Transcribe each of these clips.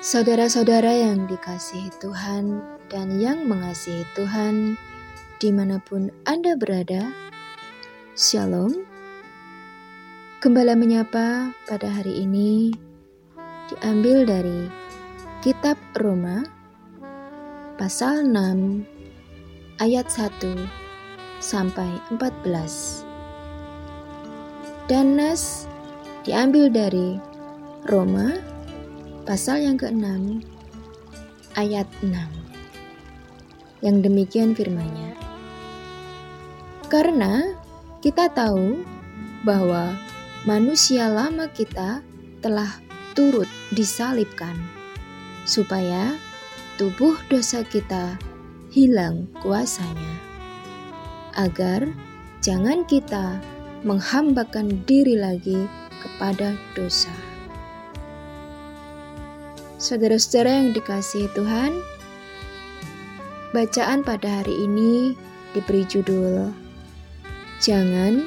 Saudara-saudara yang dikasihi Tuhan dan yang mengasihi Tuhan, di mana pun Anda berada, Shalom. Kembali menyapa pada hari ini diambil dari Kitab Roma pasal 6 ayat 1 sampai 14. Dan nas diambil dari Roma pasal yang ke-6 ayat 6 yang demikian firmanya karena kita tahu bahwa manusia lama kita telah turut disalibkan supaya tubuh dosa kita hilang kuasanya agar jangan kita menghambakan diri lagi kepada dosa. Saudara-saudara yang dikasihi Tuhan, bacaan pada hari ini diberi judul Jangan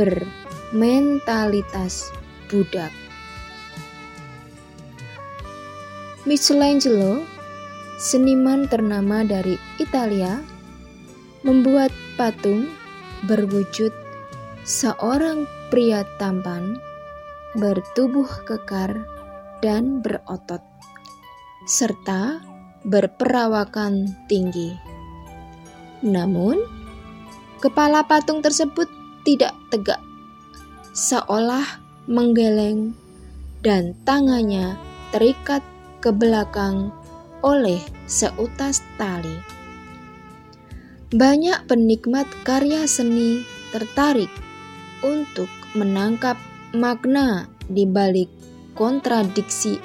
bermentalitas budak. Michelangelo, seniman ternama dari Italia, membuat patung berwujud seorang pria tampan, bertubuh kekar, dan berotot serta berperawakan tinggi. Namun, kepala patung tersebut tidak tegak, seolah menggeleng, dan tangannya terikat ke belakang oleh seutas tali. Banyak penikmat karya seni tertarik untuk menangkap makna di balik kontradiksi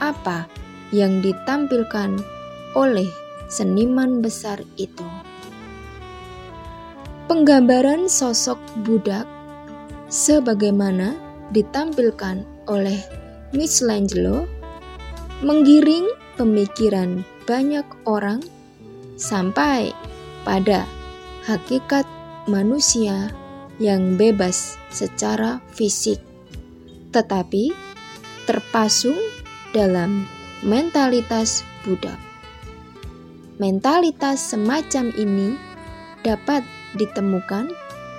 apa yang ditampilkan oleh seniman besar itu. Penggambaran sosok budak sebagaimana ditampilkan oleh Michelangelo menggiring pemikiran banyak orang sampai pada hakikat manusia yang bebas secara fisik, tetapi terpasung dalam mentalitas budak. Mentalitas semacam ini dapat ditemukan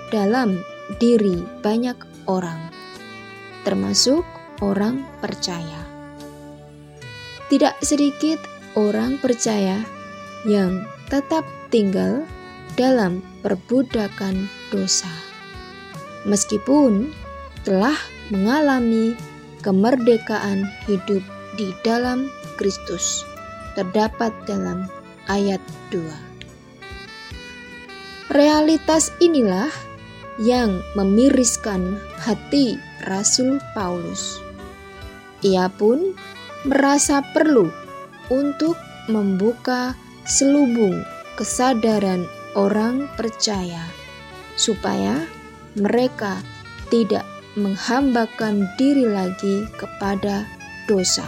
dalam diri banyak orang, termasuk orang percaya. Tidak sedikit orang percaya yang tetap tinggal dalam perbudakan dosa, meskipun telah mengalami kemerdekaan hidup di dalam Kristus terdapat dalam ayat 2. Realitas inilah yang memiriskan hati Rasul Paulus. Ia pun merasa perlu untuk membuka selubung kesadaran orang percaya supaya mereka tidak menghambakan diri lagi kepada dosa.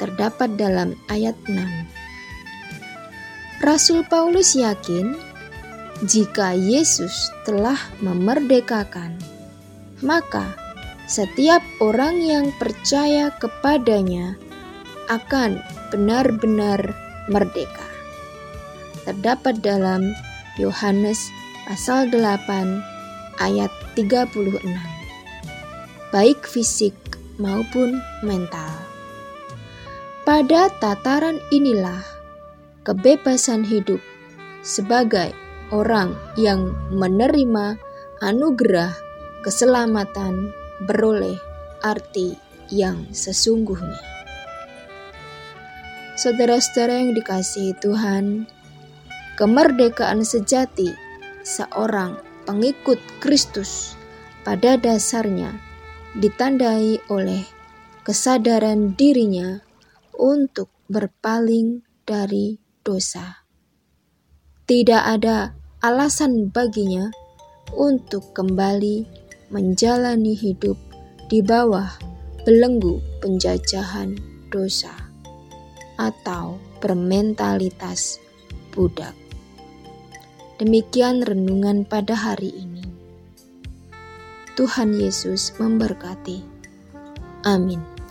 Terdapat dalam ayat 6. Rasul Paulus yakin jika Yesus telah memerdekakan, maka setiap orang yang percaya kepadanya akan benar-benar merdeka. Terdapat dalam Yohanes pasal 8 ayat 36. Baik fisik maupun mental. Pada tataran inilah kebebasan hidup sebagai orang yang menerima anugerah keselamatan beroleh arti yang sesungguhnya. Saudara-saudara yang dikasihi Tuhan, kemerdekaan sejati seorang pengikut Kristus pada dasarnya ditandai oleh kesadaran dirinya untuk berpaling dari dosa. Tidak ada alasan baginya untuk kembali menjalani hidup di bawah belenggu penjajahan dosa atau bermentalitas budak. Demikian renungan pada hari ini. Tuhan Yesus memberkati. Amin.